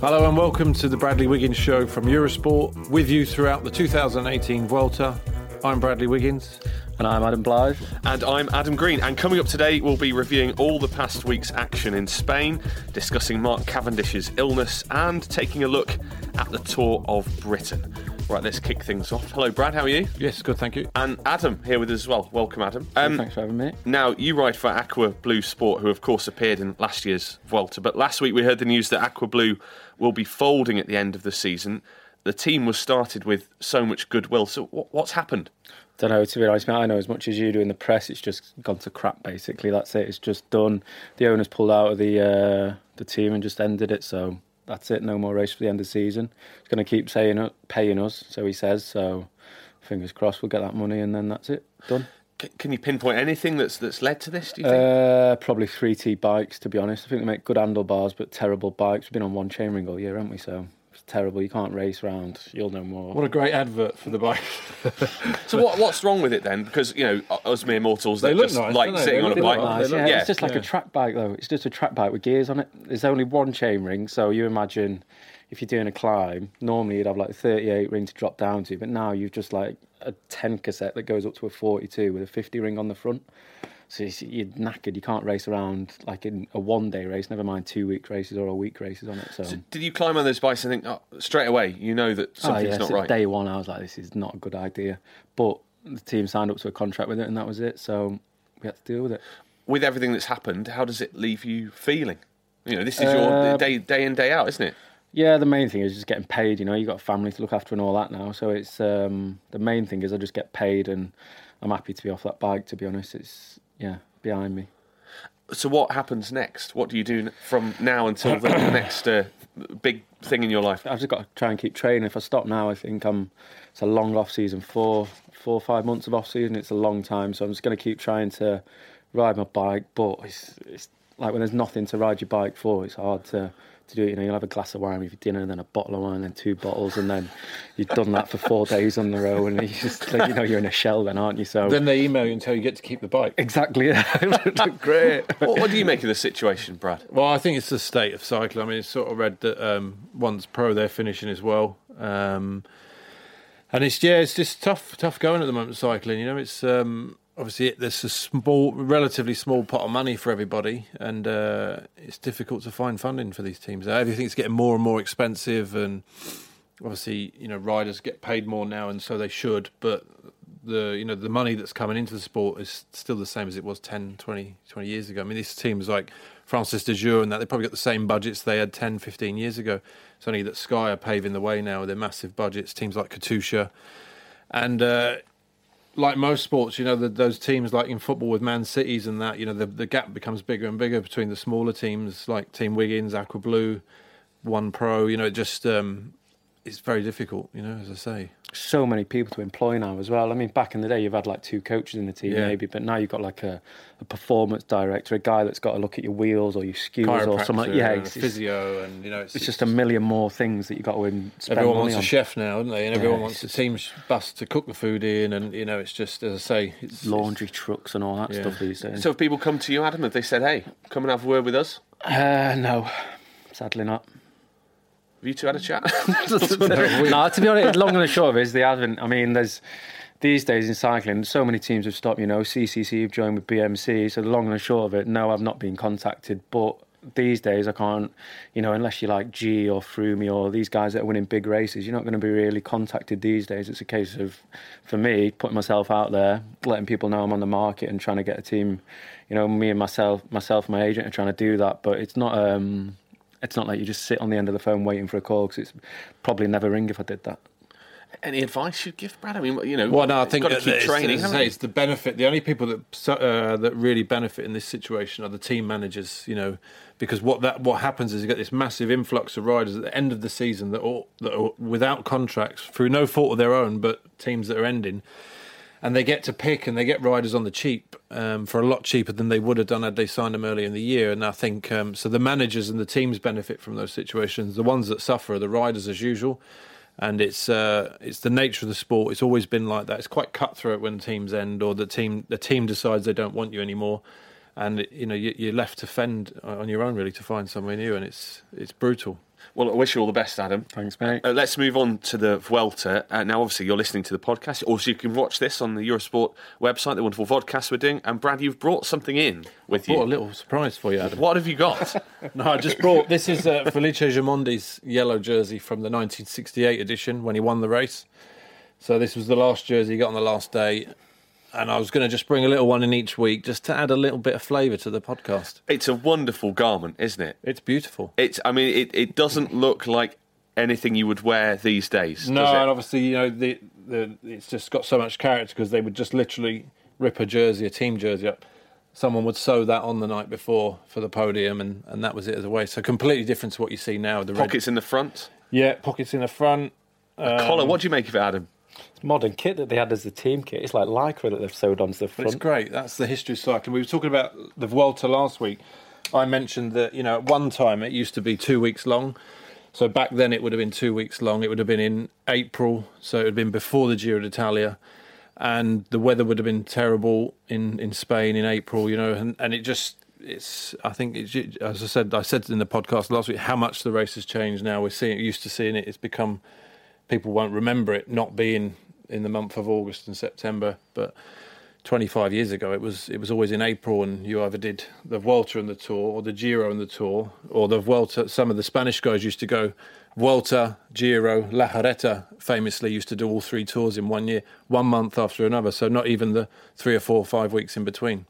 Hello and welcome to the Bradley Wiggins Show from Eurosport. With you throughout the 2018 Vuelta, I'm Bradley Wiggins. And I'm Adam Blythe. And I'm Adam Green. And coming up today, we'll be reviewing all the past week's action in Spain, discussing Mark Cavendish's illness, and taking a look at the Tour of Britain. Right, let's kick things off. Hello, Brad. How are you? Yes, good, thank you. And Adam here with us as well. Welcome, Adam. Um, Thanks for having me. Now, you ride for Aqua Blue Sport, who of course appeared in last year's Vuelta. But last week we heard the news that Aqua Blue will be folding at the end of the season. The team was started with so much goodwill. So, wh- what's happened? Don't know, to be honest, mate, I know as much as you do in the press, it's just gone to crap, basically. That's it. It's just done. The owners pulled out of the uh, the team and just ended it. So that's it. No more race for the end of the season. He's going to keep saying paying us, so he says. So fingers crossed we'll get that money and then that's it. Done. Can you pinpoint anything that's that's led to this? Do you think? Uh, probably 3T bikes, to be honest. I think they make good handlebars, but terrible bikes. We've been on one chainring all year, haven't we? So terrible. You can't race round. You'll know more. What a great advert for the bike. so, what what's wrong with it then? Because you know, us mere mortals, They that look just nice, like they? sitting They on a look bike. nice. Nice, yeah, yeah. It's just like yeah. a track bike, though. It's just a track bike with gears on it. There's only one chain ring, so you imagine if you're doing a climb, normally you'd have like a 38 ring to drop down to, but now you've just like a 10 cassette that goes up to a 42 with a 50 ring on the front. So you're knackered. You can't race around like in a one day race, never mind two week races or a week races on it. So, So did you climb on those bikes and think oh, straight away? You know that Oh, something's yeah, not so right. Day one, I was like, this is not a good idea. But the team signed up to a contract with it, and that was it. So we had to deal with it. With everything that's happened, how does it leave you feeling? You know, this is your Uh, day day in day out, isn't it? Yeah, the main thing is just getting paid. You know, you've got a family to look after and all that now. So it's um, the main thing is I just get paid, and I'm happy to be off that bike. To be honest, it's yeah behind me. So what happens next? What do you do from now until the next uh, big thing in your life? I've just got to try and keep training. If I stop now, I think I'm. It's a long off season, four, four, or five months of off season. It's a long time, so I'm just going to keep trying to ride my bike. But it's, it's like when there's nothing to ride your bike for, it's hard to to do it. You know, you'll have a glass of wine with your dinner, and then a bottle of wine, then two bottles, and then you've done that for four days on the row, and you just like, you know you're in a shell, then aren't you? So then they email you and tell you get to keep the bike. exactly, great. what, what do you make of the situation, Brad? Well, I think it's the state of cycling. I mean, it's sort of read that um, one's pro, they're finishing as well. Um, and it's yeah, it's just tough, tough going at the moment. Cycling, you know, it's um, obviously there's a small, relatively small pot of money for everybody, and uh, it's difficult to find funding for these teams. Everything's getting more and more expensive, and obviously, you know, riders get paid more now, and so they should. But the you know the money that's coming into the sport is still the same as it was 10, 20, 20 years ago. I mean, these teams like Française des Jeux and that they probably got the same budgets they had 10, 15 years ago. It's only that Sky are paving the way now with their massive budgets. Teams like Katusha, and uh, like most sports, you know, the, those teams like in football with Man Cities and that, you know, the the gap becomes bigger and bigger between the smaller teams like Team Wiggins, Aqua Blue, One Pro. You know, it just um, it's very difficult. You know, as I say. so many people to employ now as well. I mean, back in the day, you've had like two coaches in the team, Yeah. maybe, but now you've got like a, a performance director, a guy that's got to look at your wheels or your skewers or something. Like, yeah, and it's, it's, physio, and you know, it's, it's just a million more things that you've got to in- spend everyone money wants on. a chef now, don't they? And everyone Yeah, wants a it's team bus to cook the food in, and you know, it's just as I say, it's Laundry trucks and all that Yeah. stuff these days. So, if people come to you, Adam? Have they said, "Hey, come and have a word with us"? uh, no, sadly not. Have you two had a chat? no, to be honest, long and the short of it is they haven't. I mean, there's these days in cycling, so many teams have stopped. You know, CCC have joined with BMC. So the long and the short of it, no, I've not been contacted. But these days, I can't. You know, unless you like G or Froome or these guys that are winning big races, you're not going to be really contacted these days. It's a case of, for me, putting myself out there, letting people know I'm on the market, and trying to get a team. You know, me and myself, myself, and my agent are trying to do that, but it's not. um it's not like you just sit on the end of the phone waiting for a call because it's probably never ring if I did that. Any advice you'd give Brad? I mean, you know, Well, no, I think got to keep it's, training. it's, haven't it's the benefit. The only people that uh, that really benefit in this situation are the team managers. You know, because what that what happens is you get this massive influx of riders at the end of the season that are, that are without contracts through no fault of their own, but teams that are ending, and they get to pick and they get riders on the cheap um, for a lot cheaper than they would have done had they signed them earlier in the year. And I think um, so. The managers and the teams benefit from those situations. The ones that suffer are the riders as usual and it's uh, it's the nature of the sport. It's always been like that. It's quite cutthroat when teams end or the team the team decides they don't want you anymore, and you know you, you're left to fend on your own really to find somewhere new, and it's it's brutal. Well, I wish you all the best, Adam. Thanks, mate. Uh, let's move on to the Vuelta. Uh, now, obviously, you're listening to the podcast. Also, you can watch this on the Eurosport website, the wonderful podcast we're doing. And, Brad, you've brought something in with Brought a little surprise for you, Adam. What have you got? No, I just brought this is uh, Felice Gimondi's yellow jersey from the 1968 edition when he won the race. So this was the last jersey he got on the last day, and I was going to just bring a little one in each week just to add a little bit of flavour to the podcast. it's a wonderful garment, isn't it? It's beautiful. It's. I mean, it, it doesn't look like anything you would wear these days. No, does it? and obviously, you know, the, the it's just got so much character because they would just literally rip a jersey, a team jersey up. Someone would sew that on the night before for the podium, and, and that was it as a way. So completely different to what you see now. The red- Pockets in the front, yeah, pockets in the front. Um, collar. What do you make of it, Adam? It's modern kit that they had as the team kit. It's like lycra that they've sewed onto the But front. it's great. That's the history of cycling. We were talking about the Vuelta last week. I mentioned that you know at one time it used to be two weeks long. So back then it would have been two weeks long. It would have been in April, so it would have been before the Giro d'Italia, and the weather would have been terrible in, in Spain in April. You know, and, and it just it's. I think it's as I said. I said in the podcast last week how much the race has changed. Now we're seeing used to seeing it. It's become people won't remember it not being in the month of August and September, but 25 years ago it was it was always in April and you either did the Vuelta and the Tour or the Giro and the Tour or the Vuelta some of the Spanish guys used to go Vuelta, Giro, Lejarreta famously used to do all three tours in one year, one month after another, so not even the 3 or 4 or 5 weeks in between.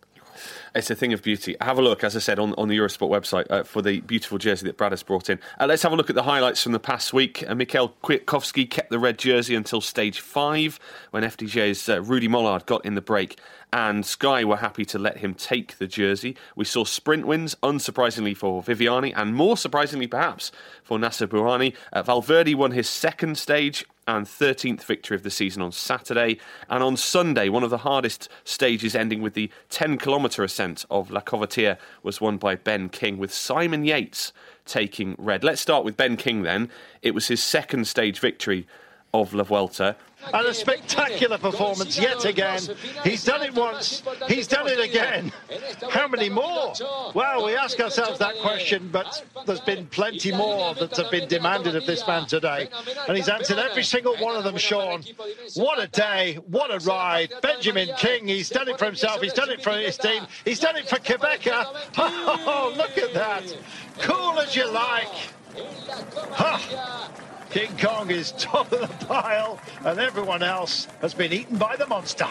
It's a thing of beauty. Have a look, as I said, on, on the Eurosport website uh, for the beautiful jersey that Brad has brought in. Uh, let's have a look at the highlights from the past week. Uh, Michał Kwiatkowski kept the red jersey until stage five when FDJ's uh, Rudy Molard got in the break and Sky were happy to let him take the jersey. We saw sprint wins, unsurprisingly for Viviani, and more surprisingly perhaps for Nacer Bouhanni. Uh, Valverde won his second stage and 13th victory of the season on Saturday. And on Sunday, one of the hardest stages ending with the 10 kilometre ascent of La Covatilla was won by Ben King, with Simon Yates taking red. Let's start with Ben King then. It was his second stage victory of La Vuelta. And a spectacular performance yet again. He's done it once, he's done it again. How many more? Well, we ask ourselves that question, but there's been plenty more that have been demanded of this man today. And he's answered every single one of them, Sean. What a day, what a ride. Benjamin King, he's done it for himself, he's done it for his team, he's done it for Qhubeka. Oh, look at that. Cool as you like. Huh. King Kong is top of the pile, and everyone else has been eaten by the monster.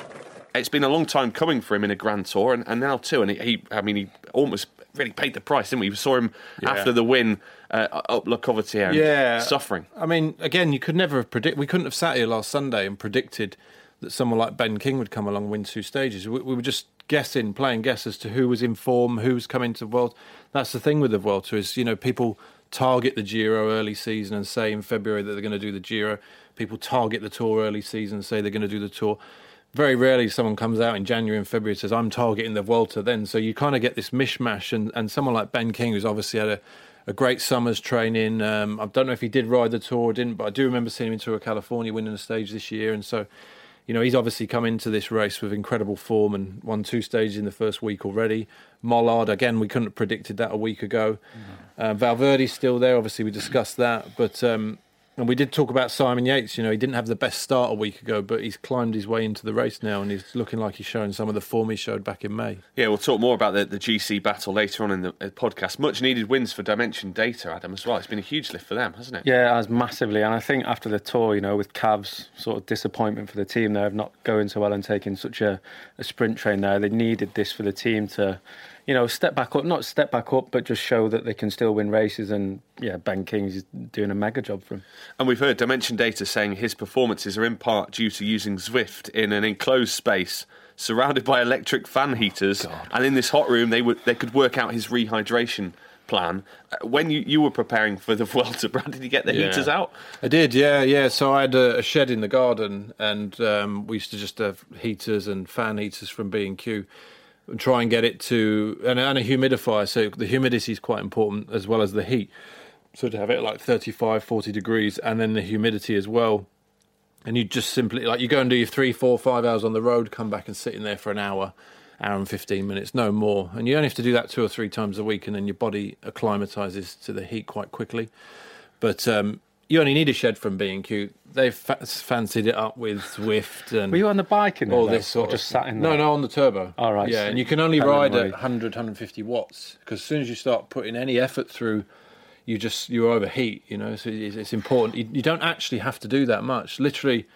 It's been a long time coming for him in a Grand Tour, and, and now too. And he, he, I mean, he almost really paid the price, didn't we? We saw him Yeah. after the win uh, up La Covatilla, and Yeah, suffering. I mean, again, you could never have predict. We couldn't have sat here last Sunday and predicted that someone like Ben King would come along and win two stages. We, we were just guessing, playing guess as to who was in form, who was coming to the World. That's the thing with the Vuelta is you know people target the Giro early season and say in February that they're going to do the Giro. People target the Tour early season and say they're going to do the Tour. Very rarely someone comes out in January and February and says I'm targeting the Vuelta then. So you kind of get this mishmash and, and someone like Ben King who's obviously had a a great summer's training. Um, I don't know if he did ride the tour or didn't, but I do remember seeing him in Tour of California winning a stage this year. And so, you know, he's obviously come into this race with incredible form and won two stages in the first week already. Molard, again, we couldn't have predicted that a week ago. Uh, Valverde's still there. Obviously, we discussed that. But, um, and we did talk about Simon Yates. You know, he didn't have the best start a week ago, but he's climbed his way into the race now and he's looking like he's showing some of the form he showed back in May. Yeah, we'll talk more about the, the GC battle later on in the uh, podcast. Much needed wins for Dimension Data, Adam, as well. It's been a huge lift for them, hasn't it? Yeah, as massively. And I think after the tour, you know, with Cavs, sort of disappointment for the team there of not going so well and taking such a, a sprint train there, they needed this for the team to, you know, step back up, not step back up, but just show that they can still win races. And yeah, Ben King's is doing a mega job for him. And we've heard Dimension Data saying his performances are in part due to using Zwift in an enclosed space surrounded by electric fan heaters, God. and in this hot room they would they could work out his rehydration plan. Uh, when you, you were preparing for the Vuelta, Brad, did you get the yeah. heaters out? I did, yeah, yeah. So I had a, a shed in the garden, and um, we used to just have heaters and fan heaters from B and Q try and get it to and, and a humidifier. So the humidity is quite important as well as the heat. So to have it like 35, 40 degrees, and then the humidity as well. And you just simply like you go and do your three, four, five hours on the road, come back and sit in there for an hour, hour and fifteen minutes, no more. And you only have to do that two or three times a week, and then your body acclimatizes to the heat quite quickly. But um, you only need a shed from B and Q. They've fa- fancied it up with Zwift and. Were you on the bike in all this sort just sat in there? No, no, on the turbo. All right. Yeah, so and you can only ride at 100, 150 watts because as soon as you start putting any effort through, you just you overheat. You know, so it's, it's important. You, you, don't actually have to do that much. Literally,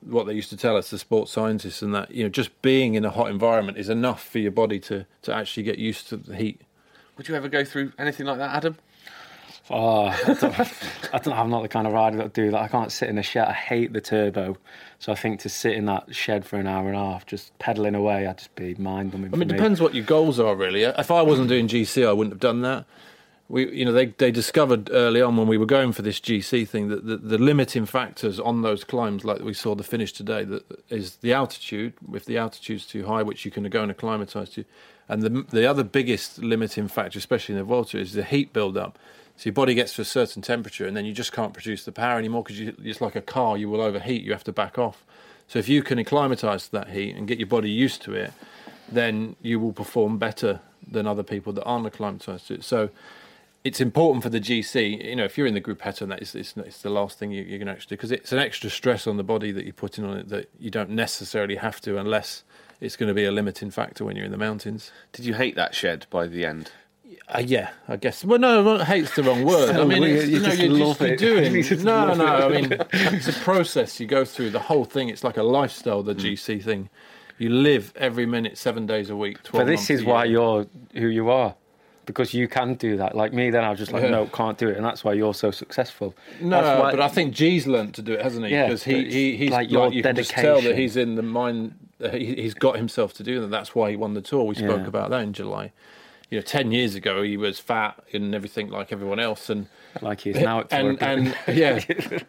what they used to tell us, the sports scientists, and that you know, just being in a hot environment is enough for your body to to actually get used to the heat. Would you ever go through anything like that, Adam? Oh, I don't, I don't, I'm not the kind of rider that do that. I can't sit in a shed. I hate the turbo. So I think to sit in that shed for an hour and a half, just pedaling away, I'd just be mind numbing. I mean, it depends what your goals are, really. If I wasn't doing GC, I wouldn't have done that. We, you know, they they discovered early on when we were going for this GC thing that the, the limiting factors on those climbs, like we saw the finish today, that is the altitude. If the altitude's too high, which you can go and acclimatise to, and the the other biggest limiting factor, especially in the Vuelta, is the heat build up. So your body gets to a certain temperature, and then you just can't produce the power anymore because it's like a car. You will overheat. You have to back off. So if you can acclimatise to that heat and get your body used to it, then you will perform better than other people that aren't acclimatised to it. So it's important for the GC. You know, if you're in the gruppetto, and that is it's, it's the last thing you, you can actually do because it's an extra stress on the body that you're putting on it that you don't necessarily have to unless it's going to be a limiting factor when you're in the mountains. Did you hate that shed by the end? Uh, yeah, I guess. Well, no, hate's the wrong word. I mean, it's, you, know, you're just doing. no, no. I mean, it's a process you go through. The whole thing. It's like a lifestyle. The mm. GC thing. You live every minute, seven days a week. But this is why you're who you are. Because you can do that. Like me, then I was just like, yeah. no, can't do it, and that's why you're so successful. No, why... but I think G's learnt to do it, hasn't he? Yeah, because he, he he's like, like you dedication. can just tell that he's in the mind. He, has got himself to do that. That's why he won the tour. We spoke yeah. about that in July you know, ten years ago he was fat and everything like everyone else, and like he's now and, and yeah,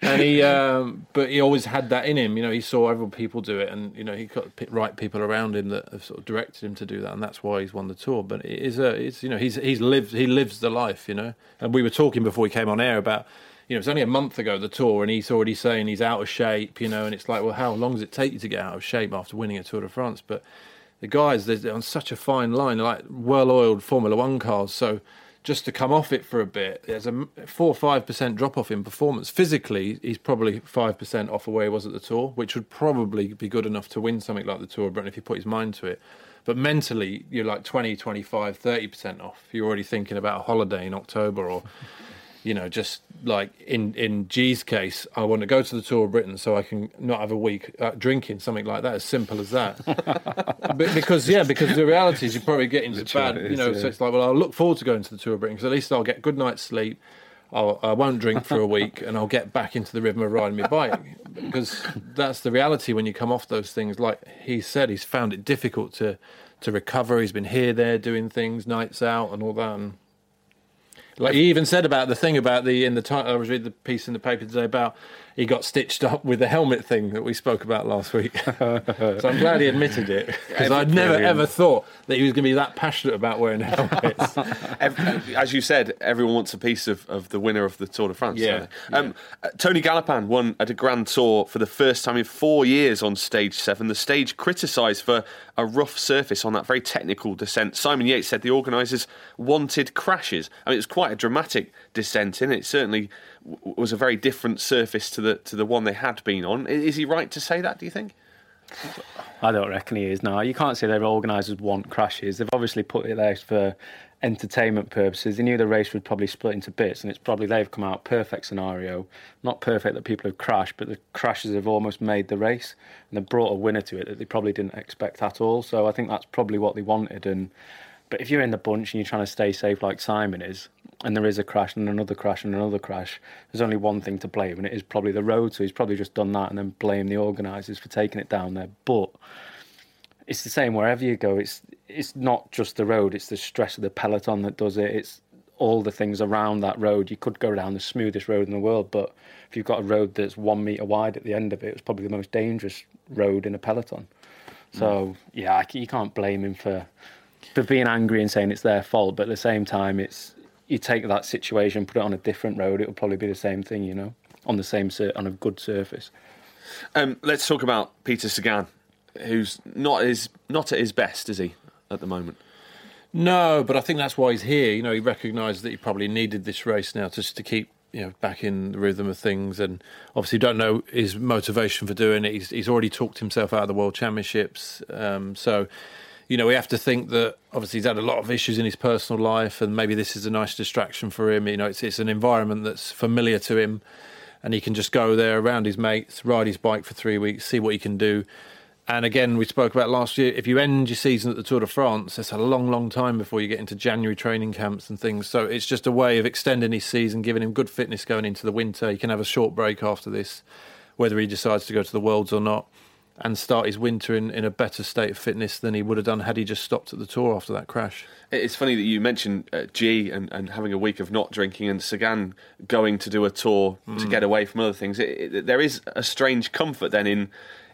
and he, um, but he always had that in him. You know, he saw other people do it, and you know, he got the right people around him that have sort of directed him to do that, and that's why he's won the tour. But it is a, it's you know, he's he's lived he lives the life, you know. And we were talking before he came on air about. You know, it's only a month ago the tour, and he's already saying he's out of shape. You know, and it's like, well, how long does it take you to get out of shape after winning a Tour de France? But the guys they're on such a fine line, like well-oiled Formula One cars. So just to come off it for a bit, there's a four or five percent drop off in performance. Physically, he's probably five percent off of where he was at the Tour, which would probably be good enough to win something like the Tour Britain if he put his mind to it. But mentally, you're like 20, 25, 30% off. You're already thinking about a holiday in October or you know, just like in in G's case, I want to go to the tour of Britain so I can not have a week uh, drinking something like that. As simple as that. because yeah, because the reality is you probably get into bad, you know. So it's like, well, I'll look forward to going to the tour of Britain because at least I'll get good night's sleep. I'll, I will not drink for a week and I'll get back into the rhythm of riding my bike because that's the reality when you come off those things. Like he said, he's found it difficult to to recover. He's been here, there, doing things, nights out, and all that. And like he even said about the thing about the in the I was reading the piece in the paper today about he got stitched up with the helmet thing that we spoke about last week. so I'm glad he admitted it because I'd never ever thought that he was going to be that passionate about wearing helmets. As you said, everyone wants a piece of, of the winner of the Tour de France. Yeah. Um, yeah. Tony Gallopin won at a Grand Tour for the first time in four years on stage seven. The stage criticised for a rough surface on that very technical descent. Simon Yates said the organisers wanted crashes. I mean, it was quite a dramatic descent in it. Certainly was a very different surface to the to the one they had been on. Is he right to say that? Do you think? I don't reckon he is. No, you can't say their organisers want crashes. They've obviously put it there for entertainment purposes. They knew the race would probably split into bits, and it's probably they've come out perfect scenario. Not perfect that people have crashed, but the crashes have almost made the race, and they've brought a winner to it that they probably didn't expect at all. So I think that's probably what they wanted, and But if you're in the bunch and you're trying to stay safe, like Simon is, and there is a crash and another crash and another crash, there's only one thing to blame, and it is probably the road. So he's probably just done that and then blame the organisers for taking it down there. But it's the same wherever you go. It's it's not just the road; it's the stress of the peloton that does it. It's all the things around that road. You could go down the smoothest road in the world, but if you've got a road that's one meter wide at the end of it, it's probably the most dangerous road in a peloton. So yeah, you can't blame him for for being angry and saying it's their fault, but at the same time, it's you take that situation, put it on a different road, it'll probably be the same thing, you know, on the same sur- on a good surface. Um, let's talk about Peter Sagan, who's not his not at his best, is he, at the moment? No, but I think that's why he's here. You know, he recognised that he probably needed this race now just to keep you know back in the rhythm of things, and obviously don't know his motivation for doing it. He's he's already talked himself out of the World Championships, um, so you know we have to think that obviously he's had a lot of issues in his personal life, and maybe this is a nice distraction for him. You know, it's it's an environment that's familiar to him, and he can just go there around his mates, ride his bike for three weeks, see what he can do. And again, we spoke about last year. If you end your season at the Tour de France, it's a long, long time before you get into January training camps and things. So it's just a way of extending his season, giving him good fitness going into the winter. He can have a short break after this, whether he decides to go to the Worlds or not, and start his winter in, in a better state of fitness than he would have done had he just stopped at the Tour after that crash. It's funny that you mentioned uh, G and, and having a week of not drinking, and Sagan going to do a tour mm. to get away from other things. It, it, there is a strange comfort then in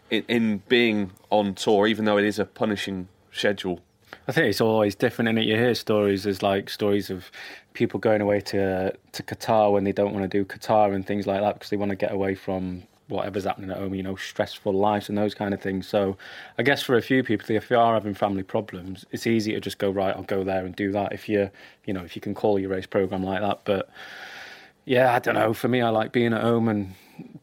in, in being on tour, even though it is a punishing schedule. I think it's always different, and you hear stories. There's like stories of people going away to to Qatar when they don't want to do Qatar and things like that because they want to get away from whatever's happening at home, you know, stressful lives and those kind of things. So, I guess for a few people, if you are having family problems, it's easy to just go right. I'll go there and do that. If you, you know, if you can call your race program like that, but yeah, I don't know. For me, I like being at home and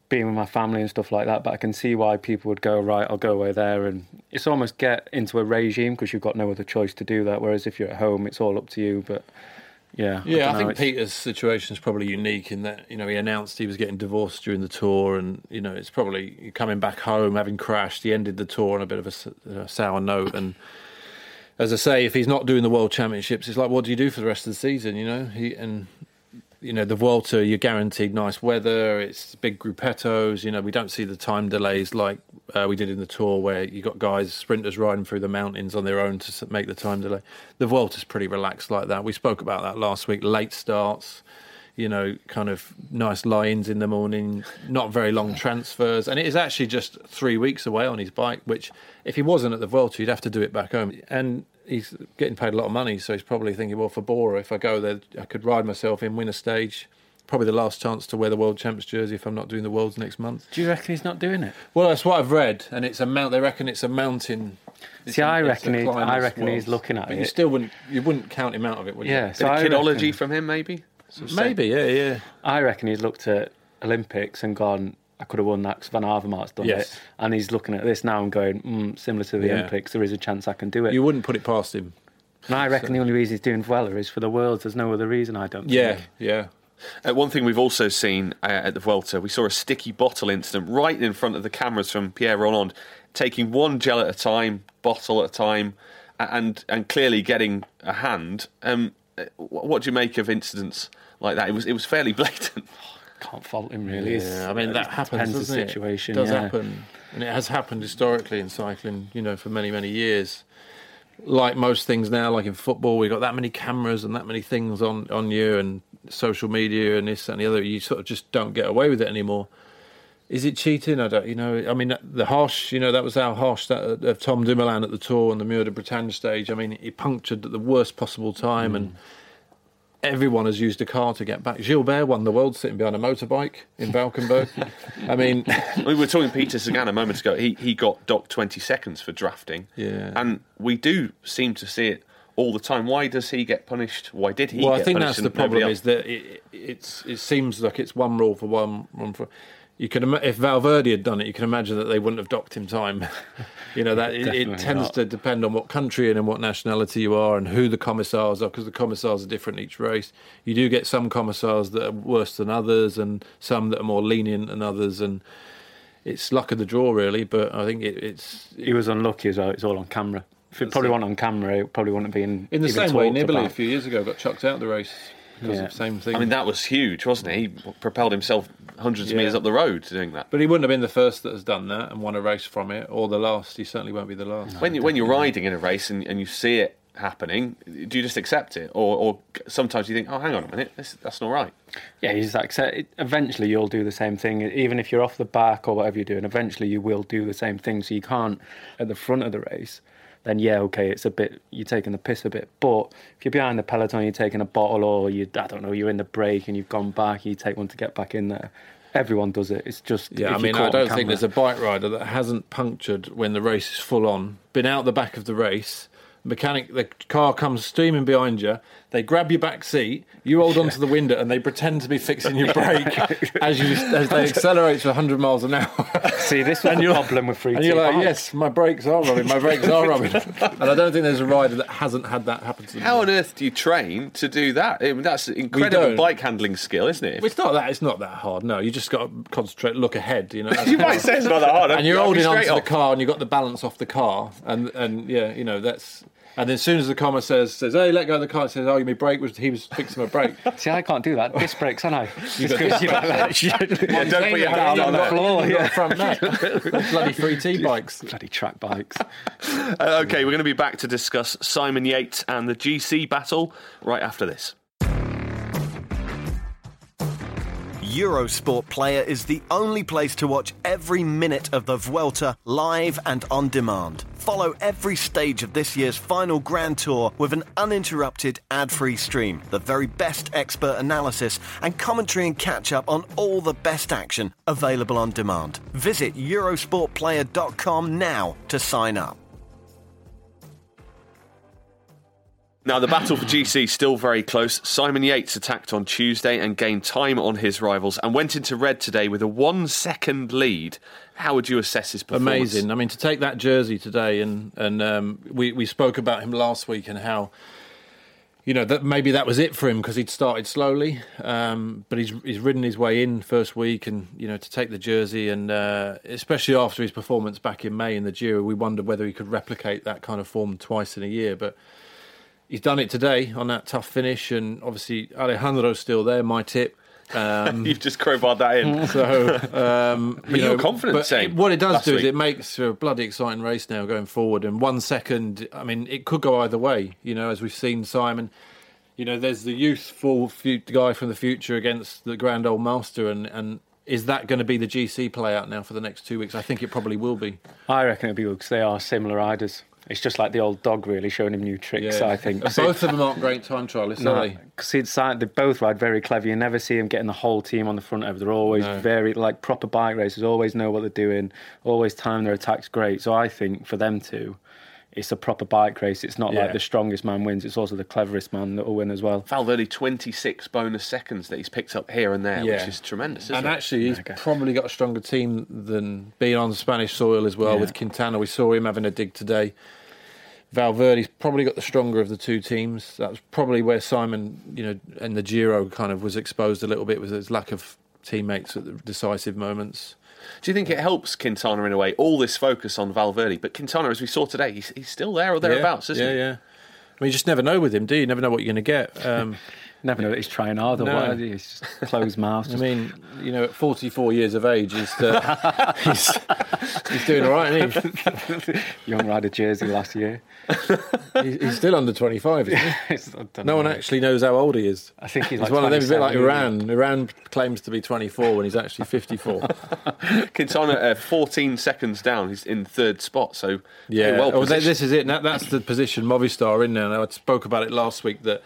being with my family and stuff like that. But I can see why people would go right. I'll go away there, and it's almost get into a regime because you've got no other choice to do that. Whereas if you're at home, it's all up to you. But yeah, yeah, I, I think Peter's situation is probably unique in that you know he announced he was getting divorced during the tour, and you know it's probably coming back home having crashed. He ended the tour on a bit of a, a sour note, and as I say, if he's not doing the World Championships, it's like what do you do for the rest of the season? You know, he and you know the Vuelta, you're guaranteed nice weather. It's big gruppettos. You know we don't see the time delays like uh, we did in the Tour, where you got guys sprinters riding through the mountains on their own to make the time delay. The Vuelta's pretty relaxed like that. We spoke about that last week. Late starts, you know, kind of nice lines in the morning, not very long transfers, and it is actually just three weeks away on his bike. Which, if he wasn't at the Vuelta, he'd have to do it back home. And he's getting paid a lot of money, so he's probably thinking, well, for Bora, if I go there, I could ride myself in, win a stage. Probably the last chance to wear the world champs jersey if I'm not doing the worlds next month. Do you reckon he's not doing it? Well, that's what I've read, and it's a mount. They reckon it's a mountain. See, I reckon he, I reckon he's looking at but it. You still wouldn't. You wouldn't count him out of it, would you? yeah? So Bit kidology from him, maybe. Maybe, yeah, yeah. I reckon he's looked at Olympics and gone, I could have won that because Van Avermaet's done Yes. it. And he's looking at this now and going, mm, similar to the Yeah. Olympics, there is a chance I can do it. You wouldn't put it past him. and I reckon the only reason he's doing Vuela is for the Worlds. There's no other reason, I don't Yeah, think. yeah. Uh, one thing we've also seen uh, at the Vuelta, we saw a sticky bottle incident right in front of the cameras from Pierre Rolland, taking one gel at a time, bottle at a time, and and clearly getting a hand. Um, uh, what do you make of incidents like that? It was it was fairly blatant. Can't fault him, really. Yeah, I mean that happens. depends the doesn't it? situation, It does yeah. happen, and it has happened historically in cycling. You know, for many many years. Like most things now, like in football, we've got that many cameras and that many things on on you, and social media and this and the other. You sort of just don't get away with it anymore. Is it cheating? I don't. You know, I mean, the Hosh. You know, that was our Hosh that uh, of Tom Dumoulin at the Tour and the Mur de Bretagne stage. I mean, he punctured at the worst possible time, mm. and everyone has used a car to get back. Gilbert won the world sitting behind a motorbike in Valkenburg. I mean, we were talking Peter Sagan a moment ago. He he got docked twenty seconds for drafting. Yeah. and we do seem to see it all the time. Why does he get punished? Why did he? well, I think that's the problem is that it, it's it seems like it's one rule for one, one for. You can if Valverde had done it, you can imagine that they wouldn't have docked him time. you know that it, it tends not. to depend on what country and in what nationality you are and who the commissars are because the commissars are different each race. You do get some commissars that are worse than others and some that are more lenient than others, and it's luck of the draw really. But I think it, it's He was unlucky as well. It's all on camera. If it probably wasn't on camera, it probably wouldn't have been In the same way, Nibali a few years ago got chucked out of the race because Yeah. of the same thing. I mean, that was huge, wasn't it? He propelled himself hundreds of metres up the road doing that. but he wouldn't have been the first that has done that and won a race from it, or the last. He certainly won't be the last. When, you, when you're riding in a race and, and you see it happening, do you just accept it? Or, or sometimes you think, oh, hang on a minute, this, that's not right. Yeah, he's like, so it- eventually you'll do the same thing. Even if you're off the back or whatever you're doing, eventually you will do the same thing. So you can't at the front of the race. Then yeah, okay, it's a bit you're taking the piss a bit. But if you're behind the peloton, you're taking a bottle, or you I don't know, you're in the break and you've gone back, you take one to get back in there. Everyone does it. It's just Yeah, I mean, I don't camera. think there's a bike rider that hasn't punctured when the race is full on, been out the back of the race. Mechanic, the car comes steaming behind you. They grab your back seat. You hold onto the window, and they pretend to be fixing your brake as you as they accelerate to 100 miles an hour. See, this was the problem with free And you're like, bikes. yes, my brakes are rubbing. My brakes are rubbing. and I don't think there's a rider that hasn't had that happen to them. How on earth do you train to do that? I mean, that's incredible don't. bike handling skill, isn't it? It's not that. It's not that hard. No, you just got to concentrate, look ahead. You know. you might say it's not that hard. and you're I'll be holding onto straight the off. car and you've got the balance off the car and and yeah you know that's and then as soon as the comma says says hey let go of the car it says oh my brake was he was fixing my brake See, I can't do that. Disc brakes, aren't I? you got this Yeah, don't put your down hand on the floor yeah front nut bloody 3T bikes Bloody track bikes. Uh, okay, we're going to be back to discuss Simon Yates and the GC battle right after this. Eurosport Player is the only place to watch every minute of the Vuelta live and on demand. Follow every stage of this year's final Grand Tour with an uninterrupted ad free stream, the very best expert analysis, and commentary and catch up on all the best action available on demand. Visit Eurosportplayer.com now to sign up. Now, the battle for GC is still very close. Simon Yates attacked on Tuesday and gained time on his rivals and went into red today with a one second lead. How would you assess his performance? amazing I mean to take that jersey today and and um, we we spoke about him last week and how you know that maybe that was it for him because he'd started slowly, um, but he's he's ridden his way in first week, and you know to take the jersey, and uh, especially after his performance back in May in the Giro, we wondered whether he could replicate that kind of form twice in a year. But he's done it today on that tough finish, and obviously Alejandro's still there. My tip. Um, You've just crowbarred that in. so, um, But you were confident but saying it- what it does last do is it makes a bloody exciting race now going forward. And one second, I mean, it could go either way. You know, as we've seen, Simon. You know, there's the youthful fu- guy from the future against the grand old master, and and is that going to be the GC play out now for the next two weeks? I think it probably will be. I reckon it'll be because they are similar riders. It's just like the old dog, really, showing him new tricks. I think. Both of them aren't great time trialists, are No, they? because it's like they both ride very clever. You never see them getting the whole team on the front ever. They're always No. very like proper bike racers. Always know what they're doing. Always time their attacks great. So I think for them two, it's a proper bike race. It's not Yeah. like the strongest man wins. It's also the cleverest man that will win as well. Valverde, 26 bonus seconds that he's picked up here and there, Yeah. which is tremendous, isn't And it? actually, he's Okay. probably got a stronger team than being on Spanish soil as well Yeah. with Quintana. We saw him having a dig today. Valverde's probably got the stronger of the two teams. That's probably where Simon, you know, and the Giro kind of was exposed a little bit with his lack of teammates at the decisive moments. Do you think it helps Quintana in a way? All this focus on Valverde, but Quintana, as we saw today, he's, he's still there or thereabouts, yeah, isn't yeah, he? yeah. Yeah. I mean, you just never know with him, do you? You never know what you're going to get. Um, Never know that he's trying hard or No. what. He's just closed mouth. I mean, you know, at 44 years of age, he's uh, he's, he's doing all right. Isn't he? young rider jersey last year. He's, he's still under 25, isn't he? It's- I don't No one know. actually knows how old he is. I think he's, He's like one of them, a bit like Iran. Iran claims to be 24 when he's actually 54. Quintana, uh, 14 seconds down, he's in third spot, so yeah, well oh, this is it. That, that's the position Movistar are in now. now. I spoke about it last week that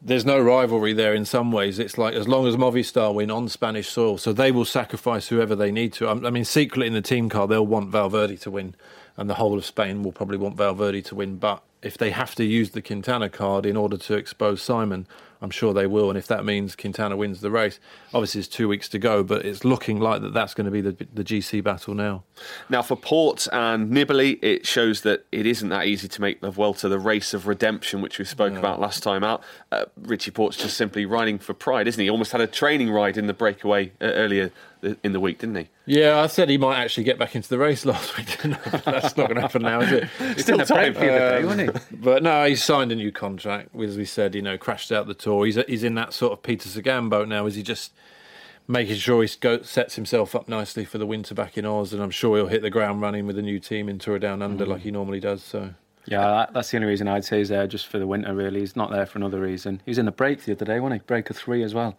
there's no rivalry there in some ways. It's like as long as Movistar win on Spanish soil, so they will sacrifice whoever they need to. I I mean, secretly in the team car, they'll want Valverde to win, and the whole of Spain will probably want Valverde to win. But if they have to use the Quintana card in order to expose Simon, I'm sure they will. And if that means Quintana wins the race, obviously it's two weeks to go, but it's looking like that that's going to be the, the GC battle now. Now, for Porte and Nibali, it shows that it isn't that easy to make the Vuelta the race of redemption, which we spoke about last time out. Uh, Richie Porte's just simply riding for pride, isn't he? Almost had a training ride in the breakaway uh, earlier in the week, didn't he? Yeah, I said he might actually get back into the race last week. That's not going to happen now, is it? Still time. the other day, um, wasn't he? But no, he's signed a new contract. As we said, you know, crashed out the tour. He's he's in that sort of Peter Sagan boat now. Is he just making sure he go, sets himself up nicely for the winter back in Oz? And I'm sure he'll hit the ground running with a new team in Tour Down Under mm. like he normally does. So Yeah, that, that's the only reason I'd say he's there just for the winter. Really, he's not there for another reason. He was in the break the other day, wasn't he? Break of three as well.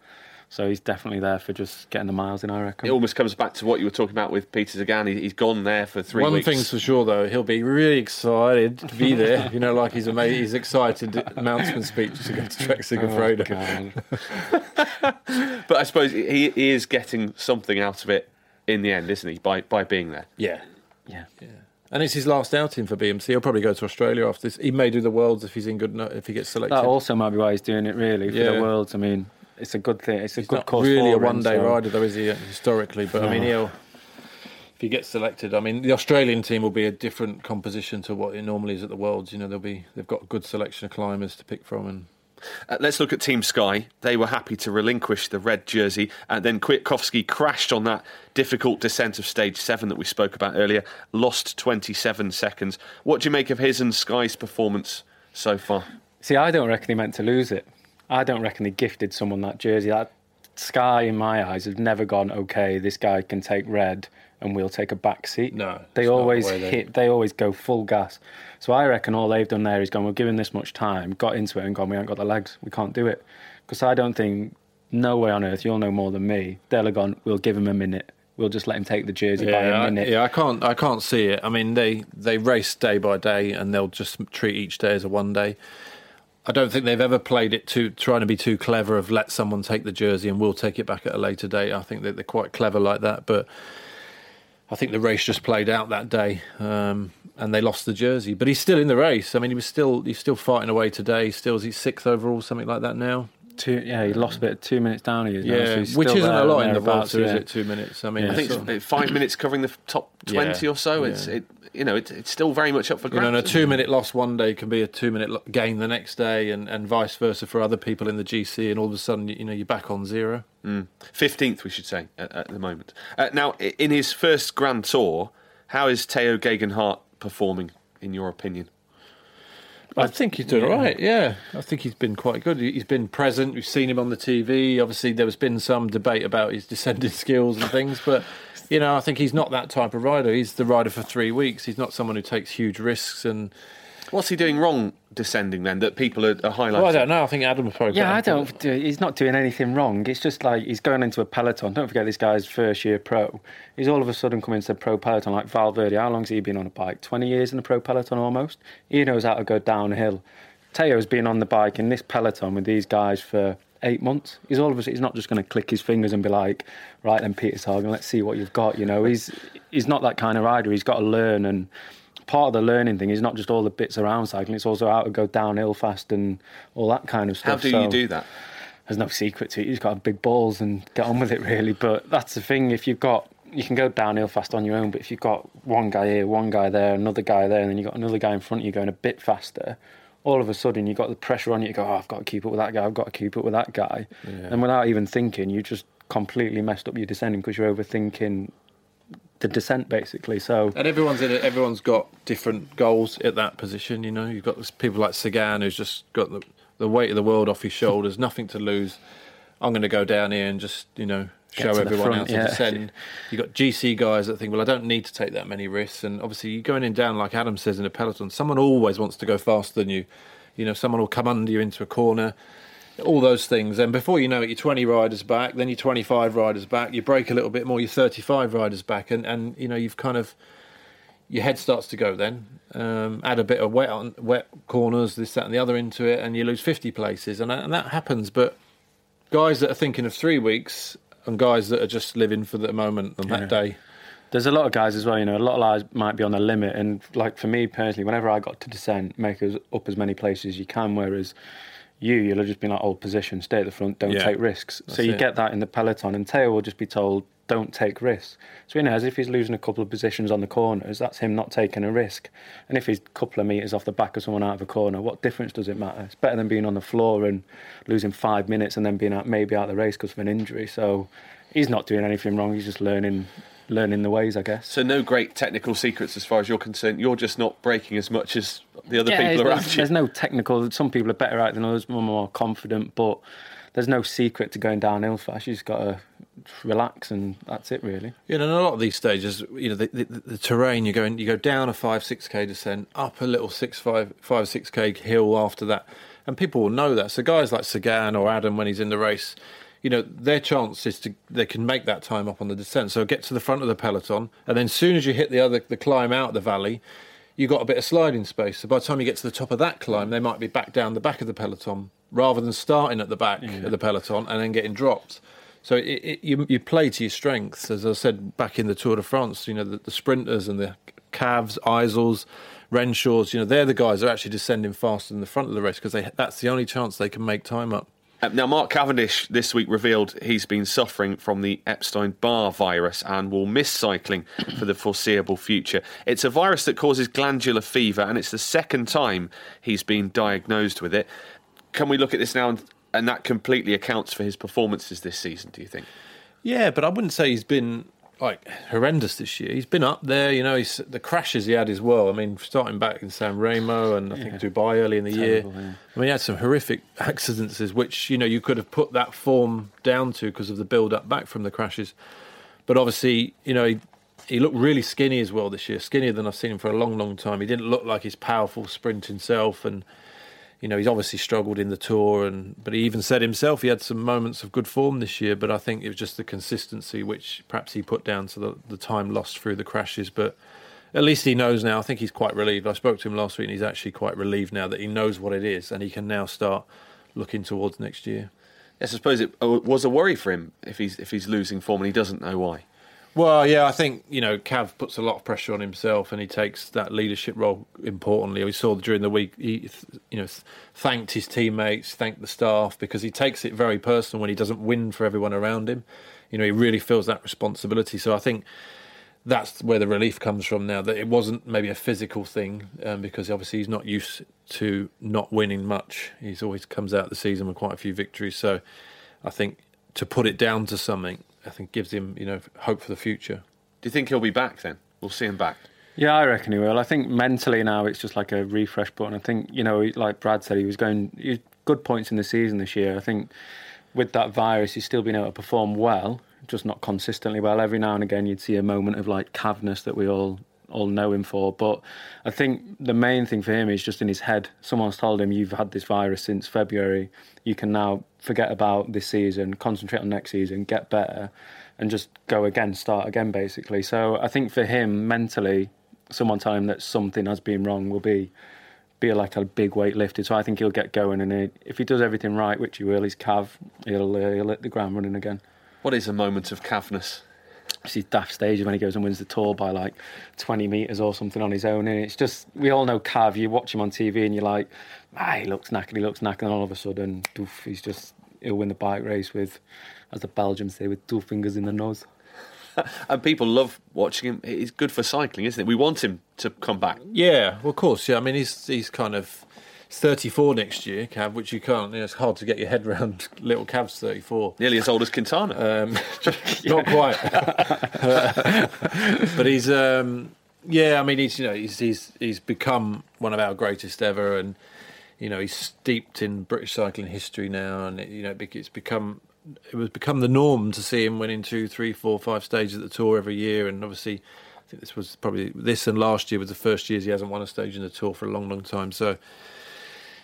So he's definitely there for just getting the miles in. I reckon. It almost comes back to what you were talking about with Peter Sagan. He, he's gone there for three One weeks. thing's for sure, though, he'll be really excited to be there. you know, like he's amazing. He's excited announcement speech to go to Trek Oh, Segafredo. God. But I suppose he, he is getting something out of it in the end, isn't he? By by being there. yeah. Yeah. Yeah. And it's his last outing for BMC. He'll probably go to Australia after this. He may do the Worlds if he's in good. If he gets selected. That also might be why he's doing it. Really for Yeah. the worlds. I mean, it's a good thing. It's a he's good not course really a for him, one-day so- rider, though, is he? Historically, but I mean, he'll. If he gets selected, I mean, the Australian team will be a different composition to what it normally is at the Worlds. You know, they'll be they've got a good selection of climbers to pick from, and Uh, let's look at Team Sky. They were happy to relinquish the red jersey, and then Kwiatkowski crashed on that difficult descent of stage seven that we spoke about earlier. Lost 27 seconds. What do you make of his and Sky's performance so far? See, I don't reckon he meant to lose it. I don't reckon they gifted someone that jersey. That Sky, in my eyes, have never gone. Okay, this guy can take red, and we'll take a back seat. No, they not the always they- hit. They always go full gas. So I reckon all they've done there is gone. We're giving this much time. Got into it and gone. We haven't got the legs. We can't do it. Because I don't think. No way on earth. You'll know more than me. They'll have gone. We'll give him a minute. We'll just let him take the jersey by a I, minute. yeah, I can't I can't see it. I mean, they they race day by day, and they'll just treat each day as a one day. I don't think they've ever played it too trying to be too clever of let someone take the jersey and we'll take it back at a later date. I think that they're quite clever like that, but I think the race just played out that day, um, and they lost the jersey. But he's still in the race. I mean, he was still he's still fighting away today. Still, is he sixth overall, something like that now? Two, yeah, he lost a bit. Two minutes down. He is now, so Yeah, he's which still isn't a lot in the thereabouts, Volta, is it? Two minutes. I mean, I think sort of- it's five minutes covering the top 20 Yeah, or so. It's yeah. it, you know it, it's still very much up for grabs. You know, a two minute loss one day can be a two minute gain the next day, and, and vice versa for other people in the GC, and all of a sudden, you know, you're back on zero. Fifteenth, we should say, at, at the moment. Uh, now, in his first Grand Tour, how is Tao Geoghegan Hart performing, in your opinion? I think he's doing all right. Yeah, I think he's been quite good. He- He's been present. We've seen him on the TV. Obviously, there has been some debate about his descending skills and things, but you know, I think he's not that type of rider. He's the rider for three weeks. He's not someone who takes huge risks. And What's he doing wrong descending then that people are, are highlighting? well, I don't know. I think Adam was probably. Yeah, I don't. Do, he's not doing anything wrong. It's just like he's going into a peloton. Don't forget, this guy's first year pro. He's all of a sudden come into a pro peloton like Valverde. How long's he been on a bike? Twenty years in the pro peloton almost. He knows how to go downhill. Tao's been on the bike in this peloton with these guys for eight months. He's all of a he's not just going to click his fingers and be like, right then, Peter Sagan, let's see what you've got. You know, he's he's not that kind of rider. He's got to learn and. Part of the learning thing is not just all the bits around cycling; it's also how to go downhill fast and all that kind of stuff. How do So- you do that? there's no secret to it. You've got to have big balls and get on with it, really. But that's the thing. If you've got, you can go downhill fast on your own. But if you've got one guy here, one guy there, another guy there, and then you've got another guy in front of you going a bit faster, all of a sudden you've got the pressure on you to go, oh, I've got to keep up with that guy. I've got to keep up with that guy. And without even thinking, you just completely messed up your descending because you're overthinking the descent, basically. So And everyone's in it. Everyone's got different goals at that position. You know, you've got this- people like Sagan who's just got the, the weight of the world off his shoulders, nothing to lose. I'm going to go down here and just you know show to everyone front, how to yeah. descend. You've got GC guys that think, well, I don't need to take that many risks. And obviously, you're going in down like Adam says in a peloton. Someone always wants to go faster than you. You know, someone will come under you into a corner. All those things, and before you know it, you're 20 riders back. Then you're 25 riders back. You break a little bit more. You're 35 riders back, and and you know you've kind of your head starts to go then. Um, add a bit of wet on wet corners, this, that, and the other into it, and you lose 50 places, and, and that happens. But guys that are thinking of three weeks and guys that are just living for the moment on Yeah. that day. There's a lot of guys as well, you know, a lot of guys might be on the limit. And like for me personally, whenever I got to descent, make us up as many places as you can. Whereas you, you'll have just been like, old position, stay at the front, don't Yeah. take risks. so you it. get that in the peloton. And Tao will just be told, don't take risks. So, you know, as if he's losing a couple of positions on the corners, that's him not taking a risk. And if he's a couple of metres off the back of someone out of a corner, what difference does it matter? It's better than being on the floor and losing five minutes and then being out, maybe out of the race because of an injury. So, he's not doing anything wrong. He's just learning learning the ways, I guess. So no great technical secrets as far as you're concerned. You're just not breaking as much as the other Yeah, people around there's, you. there's no technical. Some people are better at it than others, more, more confident, but there's no secret to going downhill fast. You just got to relax, and that's it, really. You know, in a lot of these stages, you know, the, the, the terrain you're going, you go down a five six k descent, up a little six five five six k hill after that, and people will know that. So guys like Sagan or Adam, when he's in the race, you know, their chance is to they can make that time up on the descent. So get to the front of the peloton, and then as soon as you hit the other the climb out the valley, you got a bit of sliding space. So by the time you get to the top of that climb, they might be back down the back of the peloton rather than starting at the back of the peloton and then getting dropped. So it, it, you you play to your strengths, as I said back in the Tour de France. You know the, the sprinters and the Cavs, Isles, Renshaws. You know they're the guys that are actually descending faster in the front of the race because that's the only chance they can make time up. Uh, Now, Mark Cavendish this week revealed he's been suffering from the Epstein Barr virus and will miss cycling for the foreseeable future. It's a virus that causes glandular fever, and it's the second time he's been diagnosed with it. Can we look at this now and, and that completely accounts for his performances this season, do you think? Yeah, but I wouldn't say he's been like horrendous this year. He's been up there, you know. He's the crashes he had as well. I mean, starting back in San Remo and I think Dubai early in the Terrible, year. yeah. I mean, he had some horrific accidents, which you know you could have put that form down to because of the build-up back from the crashes. But obviously, you know, he, he looked really skinny as well this year, skinnier than I've seen him for a long, long time. He didn't look like his powerful sprint himself, and you know he's obviously struggled in the tour. And but he even said himself he had some moments of good form this year. But I think it was just the consistency which perhaps he put down to the, the time lost through the crashes. But at least he knows now. I think he's quite relieved. I spoke to him last week, and he's actually quite relieved now that he knows what it is, and he can now start looking towards next year. Yes, I suppose it uh, was a worry for him if he's if he's losing form and he doesn't know why. Well, yeah, I think you know Cav puts a lot of pressure on himself, and he takes that leadership role importantly. We saw during the week, he you know thanked his teammates, thanked the staff because he takes it very personal when he doesn't win for everyone around him. You know, he really feels that responsibility. So I think that's where the relief comes from now. That it wasn't maybe a physical thing um, because obviously he's not used to not winning much. He's always comes out the season with quite a few victories. So I think to put it down to something, I think gives him you know hope for the future. Do you think he'll be back then? We'll see him back. Yeah, I reckon he will. I think mentally now it's just like a refresh button. I think you know, like Brad said, he was going he had good points in the season this year. I think with that virus, he's still been able to perform well, just not consistently well. Every now and again, you'd see a moment of like cavness that we all all know him for. But I think the main thing for him is just in his head. Someone's told him, "You've had this virus since February. You can now forget about this season, concentrate on next season, get better." And just go again, start again, basically. So I think for him, mentally, someone telling him that something has been wrong will be be like a big weight lifted. So I think he'll get going, and he, if he does everything right, which he will, he's cav, he'll uh, he'll hit the ground running again. What is a moment of cavness? It's his daft stages when he goes and wins the tour by like 20 metres or something on his own. And it's just, we all know Cav, you watch him on TV and you're like, ah, he looks knackered, he looks knackered. And all of a sudden, doof, he's just, he'll win the bike race with, as the Belgians say, with two fingers in the nose. And people love watching him. It's good for cycling, isn't it? We want him to come back. Yeah, well, of course. Yeah, I mean he's he's kind of. He's 34 next year, Cav, which you can't. You know, it's hard to get your head around. Little Cav's 34. Nearly as old as Quintana. Um, not quite, but he's um, yeah. I mean, he's you know he's he's he's become one of our greatest ever, and you know he's steeped in British cycling history now, and it, you know it's become it was become the norm to see him winning two, three, four, five stages at the tour every year, and obviously. I think this was probably this and last year was the first years he hasn't won a stage in the tour for a long, long time. So,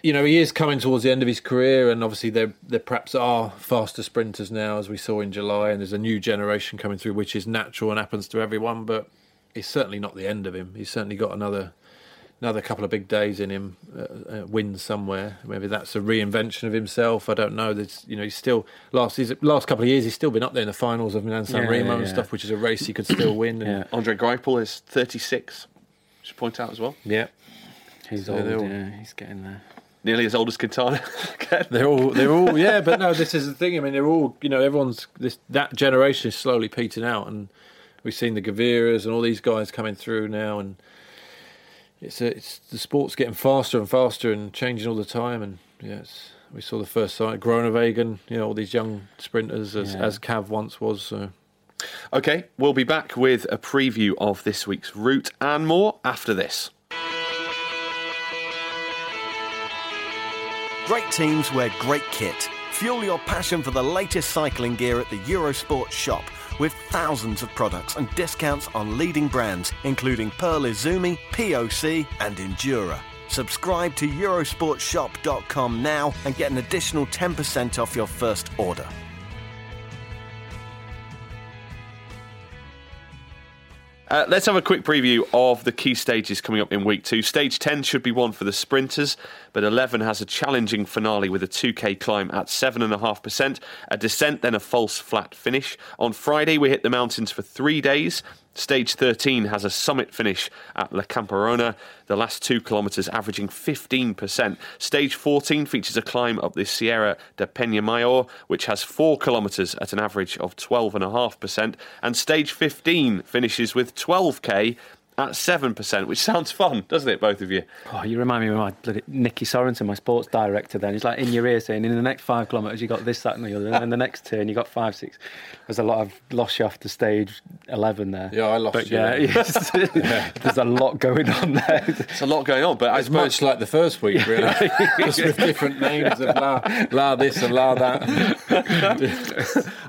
you know, he is coming towards the end of his career, and obviously there there perhaps are faster sprinters now, as we saw in July, and there's a new generation coming through, which is natural and happens to everyone. But it's certainly not the end of him. He's certainly got another another couple of big days in him, uh, uh, wins somewhere. Maybe that's a reinvention of himself. I don't know. There's, you know, he's still last he's, last couple of years. He's still been up there in the finals of Milan San Yeah, Remo yeah, and stuff, which is a race he could still win. And, Yeah. Andre Greipel is 36. Should point out as well. yeah. He's So old, all- yeah, he's getting there. Nearly as old as Quintana. They're all, they're all, yeah. But no, this is the thing. I mean, they're all, you know, everyone's this that generation is slowly petering out, and we've seen the Gavirias and all these guys coming through now, and it's a, it's the sport's getting faster and faster and changing all the time, and yeah, we saw the first side, Groenewegen, you know, all these young sprinters as, Yeah. as Cav once was. So. Okay, we'll be back with a preview of this week's route and more after this. Great teams wear great kit. Fuel your passion for the latest cycling gear at the Eurosport shop with thousands of products and discounts on leading brands including Pearl Izumi, POC and Endura. Subscribe to eurosportshop.com now and get an additional 10% off your first order. Uh, let's have a quick preview of the key stages coming up in week two. Stage 10 should be one for the sprinters, but 11 has a challenging finale with a 2k climb at 7.5%, a descent, then a false flat finish. On Friday, we hit the mountains for three days. Stage 13 has a summit finish at La Camperona, the last two kilometres averaging 15%. Stage 14 features a climb up the Sierra de Peñamayor, which has four kilometres at an average of 12.5%. And stage 15 finishes with 12k at 7%, which sounds fun, doesn't it, both of you? Oh, you remind me of my bloody Nicki Sørensen, my sports director. Then he's like in your ear saying, "In the next five kilometres, you got this, that, and the other." And then the next turn, you got five, six. There's a lot of lost you off to stage eleven there. Yeah, I lost But you yeah, there. yes. there's a lot going on there. It's a lot going on, but It's as much like the first week, really. Just with different names of la, la this and la that.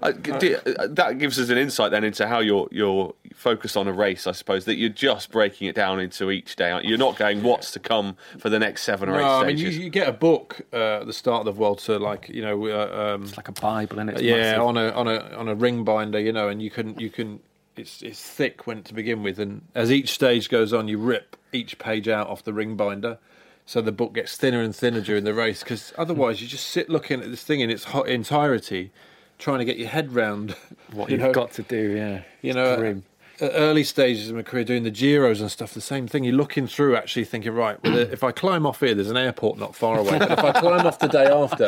Uh, do- uh, that gives us an insight then into how you're you're focused on a race, I suppose. That you're just breaking it down into each day. aren't you? You're not going what's to come for the next seven or eight No, I mean, you, you get a book uh, at the start of the Vuelta, like you know, uh, um, It's like a Bible, and it's yeah, massive. on a on a on a ring binder, you know, and you can you can it's it's thick when to begin with, and as each stage goes on, you rip each page out off the ring binder, so the book gets thinner and thinner during the race. Because otherwise, you just sit looking at this thing in its hot entirety, trying to get your head round what you you've got to do. Yeah, You It's know, grim. at early stages of my career doing the Giros and stuff, the same thing. You're looking through, actually thinking, right, well, if I climb off here, there's an airport not far away. But if I climb off the day after,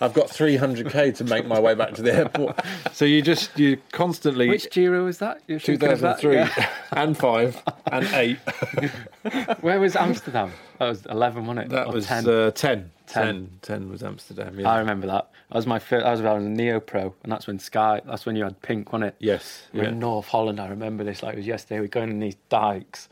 I've got 300k to make my way back to the airport. So you just you constantly Which Giro was that? You're thinking of that? 2003 Yeah. and five and eight. Where was Amsterdam? That was eleven, wasn't it? That Or was 10? Uh, 10. 10. 10. 10 was Amsterdam. Yeah. I remember that. That was my first. I was around Neo Pro, and that's when Sky. That's when you had pink, wasn't it? Yes. We were Yeah. in North Holland. I remember this like it was yesterday. We were going in these dikes,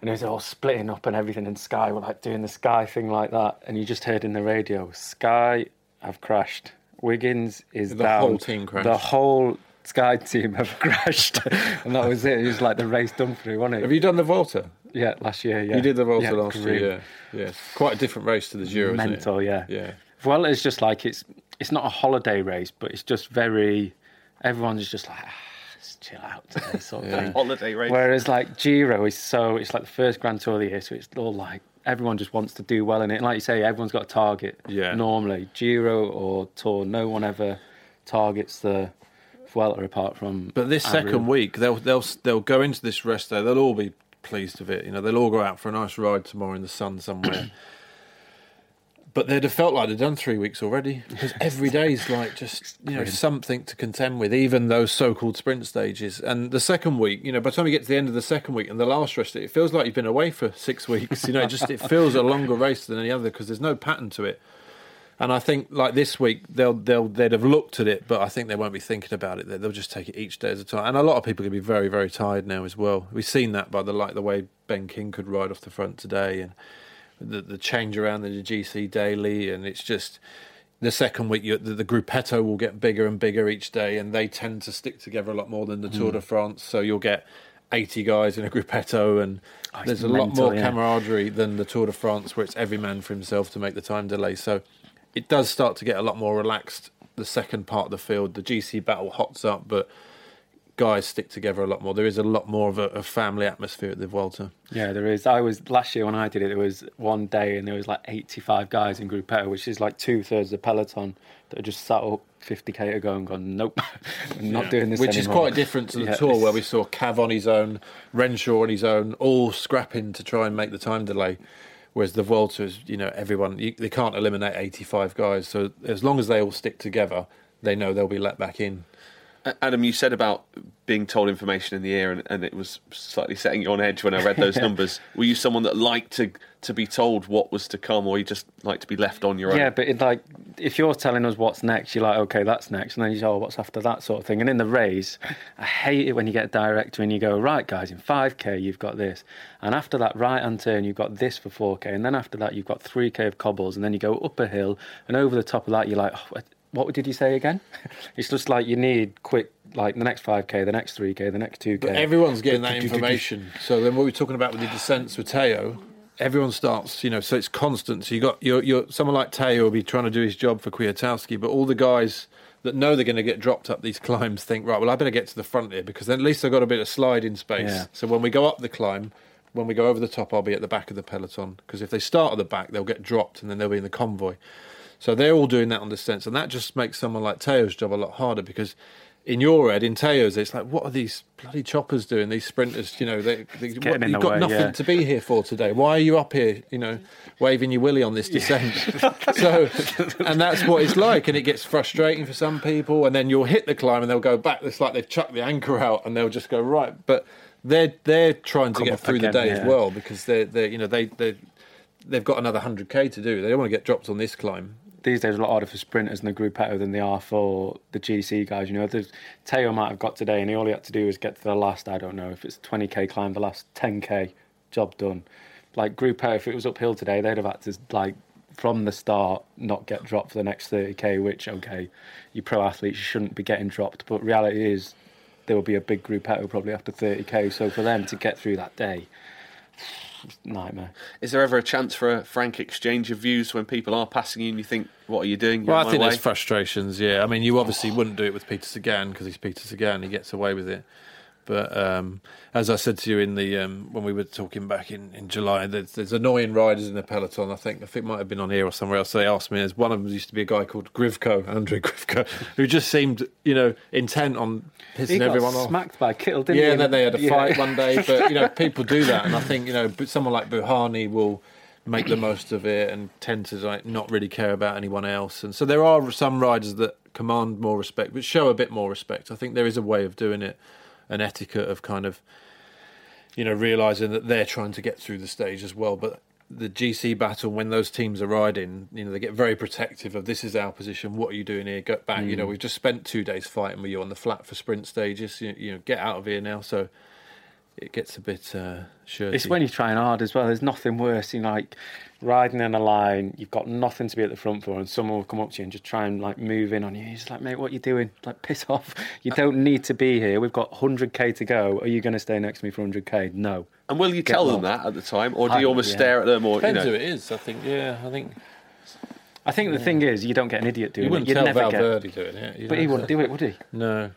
and it was all splitting up and everything. And Sky were like doing the Sky thing like that, and you just heard in the radio, "Sky have crashed. Wiggins is The down. whole team crashed. The whole Sky team have crashed." and that was it. It was like the race done through, wasn't it? Have you done the Vuelta? Yeah, last year. Yeah, You did the Vuelta Yeah, last grim. year. Yeah. Yes. Quite a different race to the Giro. isn't it? Mental, yeah. Yeah. Well, it's just like it's it's not a holiday race, but it's just very. Everyone's just like, ah, just chill out today, sort of thing. Holiday race. Whereas like Giro is so it's like the first Grand Tour of the year, so it's all like everyone just wants to do well in it. And like you say, everyone's got a target. Yeah. Normally, Giro or Tour, no one ever targets the Vuelta apart from. But this Aru. second week, they'll they'll they'll go into this rest day. They'll all be pleased with it. You know, they'll all go out for a nice ride tomorrow in the sun somewhere. but they'd have felt like they'd done three weeks already because every day's like just you know something to contend with, even those so-called sprint stages. And the second week, you know, by the time you get to the end of the second week and the last rest, it feels like you've been away for six weeks. You know, it just it feels a longer race than any other because there's no pattern to it. And I think like this week they'll they'll they'd have looked at it, but I think they won't be thinking about it. They'll just take it each day at a time. And a lot of people can be very very tired now as well. We've seen that by the like the way Ben King could ride off the front today, and the the change around in the GC daily, and it's just the second week you, the, the gruppetto will get bigger and bigger each day, and they tend to stick together a lot more than the Tour de mm. France. So you'll get. 80 guys in a gruppetto and oh, it's there's a lot more yeah. camaraderie than the Tour de France where it's every man for himself to make the time delay so it does start to get a lot more relaxed the second part of the field the GC battle hots up but guys stick together a lot more there is a lot more of a, a family atmosphere at the Vuelta Yeah, there is. I was last year when I did it. There was one day and there was like eighty-five guys in Gruppetto, which is like two thirds of the peloton that just sat up fifty k ago and gone, nope, I'm not doing this. which is quite different to the Yeah. tour where we saw Cav on his own, Renshaw on his own, all scrapping to try and make the time delay. Whereas the Vuelta is, you know, everyone you, they can't eliminate 85 guys, so as long as they all stick together, they know they'll be let back in. Adam, you said about being told information in the ear, and, and, it was slightly setting you on edge when I read those numbers. Were you someone that liked to to be told what was to come, or you just like to be left on your own? Yeah, but it, like if you're telling us what's next, you're like, okay, that's next, and then you say, oh, what's after that sort of thing. And in the race, I hate it when you get a director and you go, right, guys, in 5k you've got this, and after that right hand turn you've got this for 4k, and then after that you've got 3k of cobbles, and then you go up a hill, and over the top of that you're like, oh, what did you say again? it's just like you need quick, like the next 5k, the next 3k, the next 2k. But everyone's getting that information. So then, what we're talking about with the descents with Tao, everyone starts, you know, so it's constant. So you got you're, you're someone like Tao will be trying to do his job for Kwiatkowski, but all the guys that know they're going to get dropped up these climbs think, right, well, I better get to the front here because then at least I've got a bit of sliding space. Yeah. So when we go up the climb, when we go over the top, I'll be at the back of the peloton because if they start at the back, they'll get dropped and then they'll be in the convoy. So they're all doing that on descents, and that just makes someone like Tao's job a lot harder because in your head, in Tao's, it's like, what are these bloody choppers doing? These sprinters, you know, they, they what, you've the got way, nothing yeah. to be here for today. Why are you up here, you know, waving your willy on this descent? so, and that's what it's like, and it gets frustrating for some people. And then you'll hit the climb, and they'll go back. It's like they've chucked the anchor out, and they'll just go right. But they're they're trying to Come get through again, the day yeah. as well because they're they you know they they they've got another hundred k to do. They don't want to get dropped on this climb these days a lot harder for sprinters in the gruppetto than they are for the GC guys. You know, the Tao might have got today, and all he had to do was get to the last. I don't know if it's 20k climb, the last 10k, job done. Like gruppetto, if it was uphill today, they'd have had to like from the start not get dropped for the next 30k. Which okay, you pro athletes you shouldn't be getting dropped, but reality is there will be a big gruppetto probably after 30k. So for them to get through that day nightmare. Is there ever a chance for a frank exchange of views when people are passing you and you think, what are you doing? You're well, I think way? there's frustrations, yeah. I mean, you obviously wouldn't do it with Peter Sagan because he's Peter Sagan, he gets away with it. But um, as I said to you in the um, when we were talking back in, in July, there's, there's annoying riders in the peloton. I think I think it might have been on here or somewhere else. They asked me. As one of them used to be a guy called Grivko, Andre Grivko, who just seemed you know intent on pissing everyone off. Smacked by Kittel, didn't yeah, he? and then they had a fight one day. But you know, people do that, and I think you know someone like Bouhanni will make the most of it and tend to like not really care about anyone else. And so there are some riders that command more respect, but show a bit more respect. I think there is a way of doing it an etiquette of kind of you know realizing that they're trying to get through the stage as well but the GC battle when those teams are riding, you know, they get very protective of this is our position. What are you doing here? Get back. Mm. You know, mm. we've just spent two days fighting with you on the flat for sprint stages. You, you know, get out of here now. So it gets a bit uh, shirty. It's when you're trying hard as well. There's nothing worse than like riding in a line. You've got nothing to be at the front for, and someone will come up to you and just try and like move in on you. He's like, mate, what are you doing? Like, piss off. You don't need to be here. We've got 100k to go. Are you going to stay next to me for 100k? No. And will you Get tell them that at the time, or do you almost yeah. stare at them? Or depends you know? who it is. I think. Yeah, I think. I think the thing is, you don't get an idiot doing you wouldn't it. You'd tell never Valverde get... doing it. But know, he wouldn't do it, would he? No.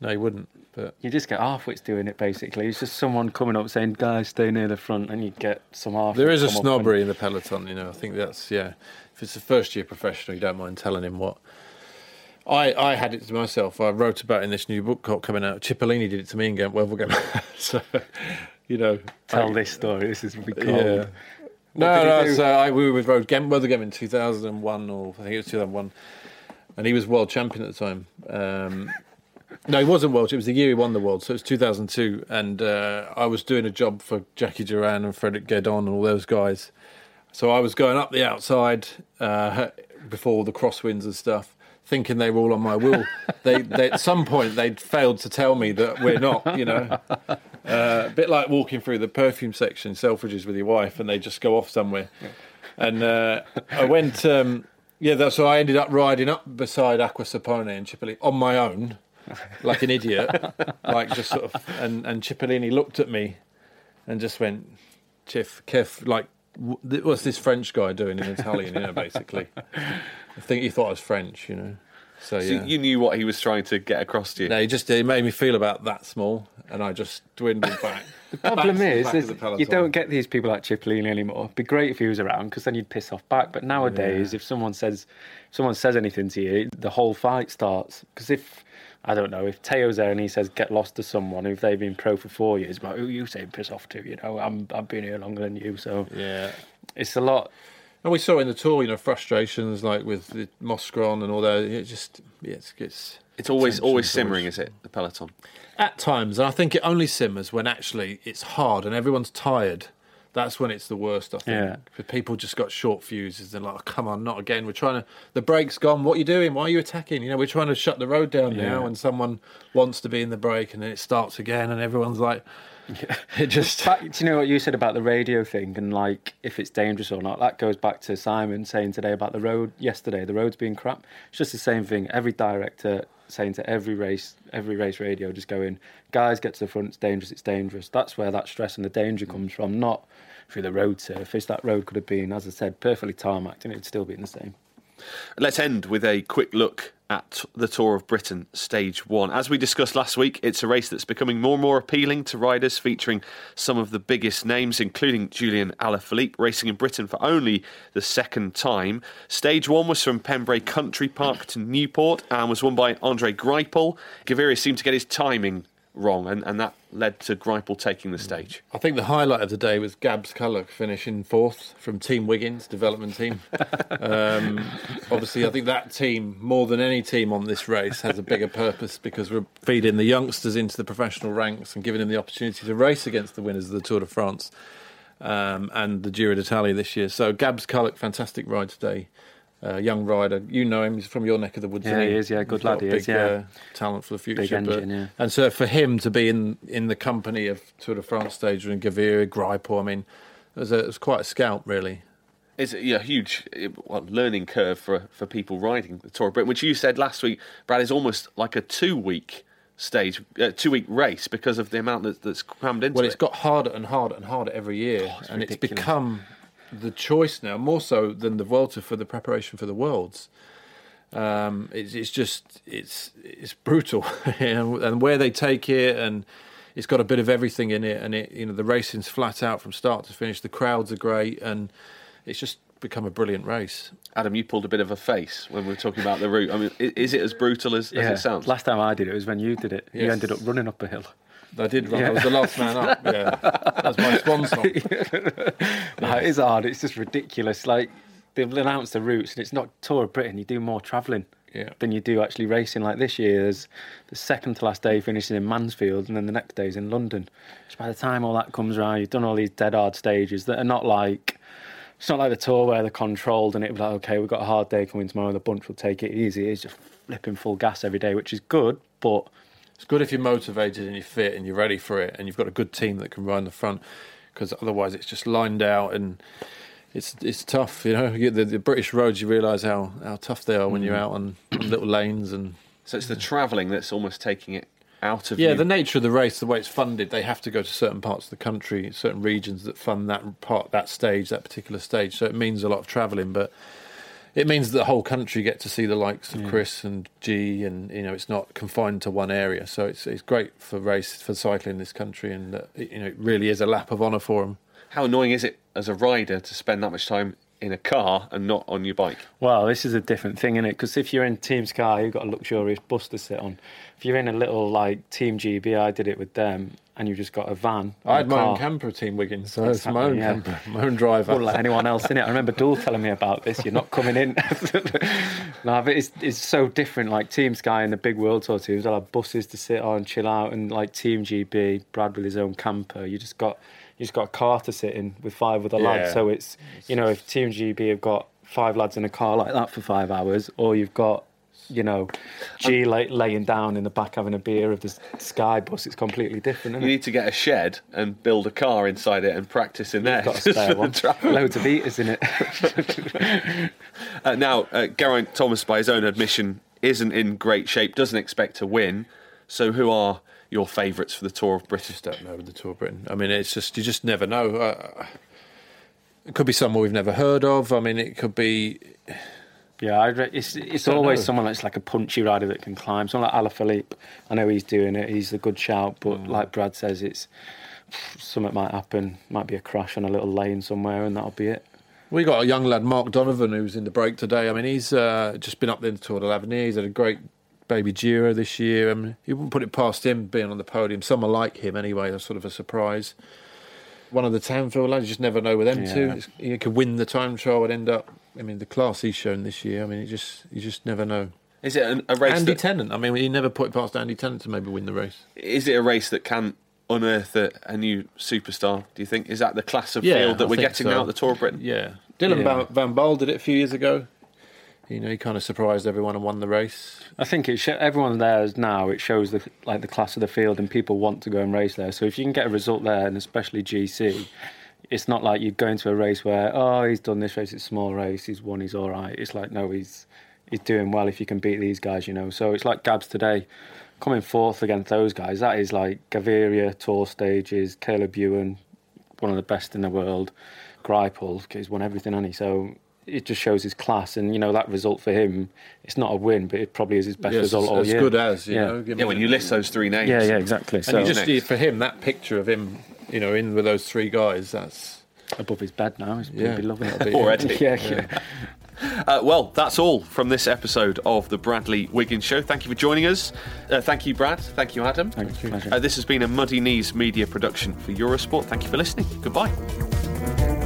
No, he wouldn't. But you just get halfwits doing it basically. It's just someone coming up saying, "Guys, stay near the front," and you get some half. There is a snobbery and... in the peloton, you know. I think that's yeah. If it's a first year professional, you don't mind telling him what. I, I had it to myself. I wrote about in this new book coming out. Cipollini did it to me in Ghent Wevelgem. so, you know, tell I, this story. This is be cold. Yeah. no, no. So I, we were with Road Ghent Wevelgem in 2001, or I think it was 2001, and he was world champion at the time. Um, no, he wasn't world. It was the year he won the world, so it was 2002, and uh, I was doing a job for Jacky Durand and Frédéric Guesdon and all those guys. So I was going up the outside uh, before the crosswinds and stuff, thinking they were all on my wheel. they, they, at some point, they'd failed to tell me that we're not. You know, uh, a bit like walking through the perfume section, Selfridges with your wife, and they just go off somewhere. And uh, I went. Um, yeah, that's so I ended up riding up beside Acqua Sapone in Cipollini on my own like an idiot, like just sort of. And and Cipollini looked at me, and just went, "Chiff, Kef, like." What's this French guy doing in Italian? You know, basically. I think he thought I was French. You know, so, so yeah. you knew what he was trying to get across to you. No, he just it made me feel about that small, and I just dwindled back. The problem back is, is the you don't get these people like Cipollini anymore. It'd be great if he was around because then you'd piss off back. But nowadays, yeah. if someone says if someone says anything to you, the whole fight starts. Because if I don't know if Tao's there and he says get lost to someone if they've been pro for four years, but who are you saying piss off to? You know, I'm I've been here longer than you, so yeah, it's a lot. And we saw in the tour, you know, frustrations like with the Moscon and all that. It just, yeah, it's, it's It's always always simmering, is it? The peloton. At times, and I think it only simmers when actually it's hard and everyone's tired. That's when it's the worst, I think. Yeah. Because people just got short fuses. They're like, oh, come on, not again. We're trying to. The brake's gone. What are you doing? Why are you attacking? You know, we're trying to shut the road down now, and someone wants to be in the brake, and then it starts again, and everyone's like, it just. Back, do you know what you said about the radio thing and like if it's dangerous or not? That goes back to Simon saying today about the road yesterday. The road's being crap. It's just the same thing. Every director saying to every race, every race radio, just going, guys, get to the front. It's dangerous. It's dangerous. That's where that stress and the danger mm. comes from, not through the road surface. That road could have been, as I said, perfectly tarmacked, and it'd still be in the same. Let's end with a quick look at the Tour of Britain Stage 1. As we discussed last week, it's a race that's becoming more and more appealing to riders, featuring some of the biggest names, including Julian Alaphilippe, racing in Britain for only the second time. Stage 1 was from Pembrey Country Park to Newport and was won by Andre Greipel. Gaviria seemed to get his timing wrong, and, and that led to Greipel taking the stage. I think the highlight of the day was Gabs Cullaigh finishing fourth from Team Wiggins development team. um, obviously, I think that team, more than any team on this race, has a bigger purpose because we're feeding the youngsters into the professional ranks and giving them the opportunity to race against the winners of the Tour de France um, and the Giro d'Italia this year. So Gabs Cullaigh, fantastic ride today. Uh, young rider, you know him. He's from your neck of the woods. Yeah, isn't he is, yeah, good He's got lad he big, is, yeah. uh, talent for the future. Big engine, yeah. And so for him to be in in the company of Tour de France stage and Gaviria, Greipel, I mean, it was, a, it was quite a scalp, really. It's a yeah, huge eh, well, learning curve for for people riding the Tour of Britain, which you said last week, Brad, is almost like a two week stage, uh, two week race because of the amount that, that's crammed into Well, it. it's got harder and harder and harder every year, Oh, it's and it's become the choice now, more so than the Vuelta for the preparation for the Worlds. Um, it's, it's just it's it's brutal, and where they take it, and it's got a bit of everything in it, and it you know the racing's flat out from start to finish. The crowds are great, and it's just become a brilliant race. Adam, you pulled a bit of a face when we were talking about the route. I mean, is it as brutal as, as it sounds? Last time I did it was when you did it. You ended up running up a hill. I did run. Yeah. I was the last man up. Yeah, that's my swan song. No, it is hard. It's just ridiculous. Like they've announced the routes, and it's not Tour of Britain. You do more travelling Yeah. than you do actually racing. Like this year, there's the second to last day finishing in Mansfield, and then the next day's in London. So by the time all that comes around, you've done all these dead hard stages that are not like. It's not like the tour where they're controlled and it'll be like, okay, we've got a hard day coming tomorrow, the bunch will take it easy. It's just flipping full gas every day, which is good, but It's good if you're motivated and you're fit and you're ready for it, and you've got a good team that can run the front. Because otherwise, it's just lined out and it's it's tough. You know, You- the, the British roads. You realise how, how tough they are when you're mm. out on, on little lanes and So it's the travelling that's almost taking it out of yeah. you. The nature of the race, the way it's funded, they have to go to certain parts of the country, certain regions that fund that part, that stage, that particular stage. So it means a lot of travelling, but. It means that the whole country get to see the likes of Chris and G, and you know it's not confined to one area. So it's it's great for race for cycling in this country, and uh, it, you know it really is a lap of honour for them. How annoying is it as a rider to spend that much time in a car and not on your bike? Well, this is a different thing, isn't it? Because if you're in Team Sky, you've got a luxurious bus to sit on. If you're in a little like Team GB, I did it with them, and you've just got a van. I had and a my own camper, Team Wiggins, so it's my own yeah. camper, my own driver. Wouldn't let anyone else in it. I remember Dool telling me about this. You're not coming in. no, but it's it's so different. Like Team Sky and the big World Tour teams, they'll have buses to sit on, chill out, and like Team GB, Brad with his own camper. You just got you just got a car to sit in with five other lads. So it's you know if Team GB have got five lads in a car like that for five hours, or you've got you know G lay, laying down in the back having a beer of the Sky bus, it's completely different. You Isn't it? need to get a shed and build a car inside it and practice in there. Got a spare one. travel. Loads of eaters in it. Uh, now, uh, Geraint Thomas, by his own admission, isn't in great shape, doesn't expect to win. So, who are your favourites for the Tour of Britain? just don't know the Tour of Britain. I mean, it's just you just never know. Uh, it could be someone we've never heard of. I mean, it could be Yeah, I'd re- it's it's don't always know. someone that's like a punchy rider that can climb. Someone like Alaphilippe. I know he's doing it. He's a good shout, but like Brad says, it's something might happen. Might be a crash on a little lane somewhere, and that'll be it. We got a young lad, Mark Donovan, who's in the break today. I mean, he's uh, just been up there in the Tour de l'Avenir. He's had a great baby Giro this year. I mean, you wouldn't put it past him being on the podium. Someone like him, anyway, that's sort of a surprise. One of the Townfield lads, you just never know with them Yeah. two. It's, he could win the time trial and end up. I mean, the class he's shown this year. I mean, you just you just never know. Is it an, a race? Andy that, Tennant. I mean, you never put it past Andy Tennant to maybe win the race. is it a race that can unearth a, a new superstar? Do you think is that the class of Yeah, field that I we're getting so. now at the Tour of Britain? Yeah, Dylan Yeah. Van, Van Baarle did it a few years ago. You know, he kind of surprised everyone and won the race. I think it sh- everyone there is now. It shows the like the class of the field, and people want to go and race there. So if you can get a result there, and especially GC, it's not like you go into a race where oh he's done this race, it's a small race, he's won, he's all right. It's like no, he's he's doing well if you can beat these guys, you know. So it's like Gabs today, coming fourth against those guys. That is like Gaviria tour stages, Caleb Ewan, one of the best in the world. Greipel, he's won everything, hasn't he? So it just shows his class, and you know that result for him, it's not a win, but it probably is his best Yes, result as, all as year. good as you yeah. know. Yeah, when you list those three names. Yeah, yeah, exactly. and So you just for him that picture of him, you know, in with those three guys. That's above his bed now, he's Yeah. yeah. be loving it. Already. yeah, yeah. Uh, well, that's all from this episode of the Bradley Wiggins Show. Thank you for joining us. Uh, thank you, Brad. Thank you, Adam. Thank you. Uh, this has been a Muddy Knees media production for Eurosport. Thank you for listening. Goodbye.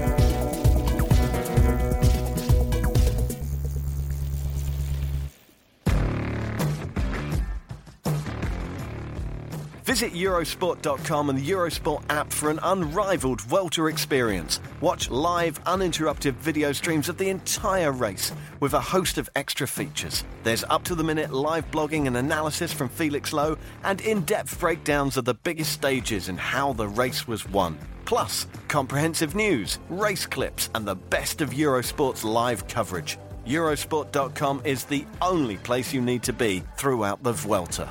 Visit Eurosport.com and the Eurosport app for an unrivaled Vuelta experience. Watch live, uninterrupted video streams of the entire race with a host of extra features. There's up to the minute live blogging and analysis from Felix Lowe and in depth breakdowns of the biggest stages and how the race was won. Plus, comprehensive news, race clips, and the best of Eurosport's live coverage. Eurosport.com is the only place you need to be throughout the Vuelta.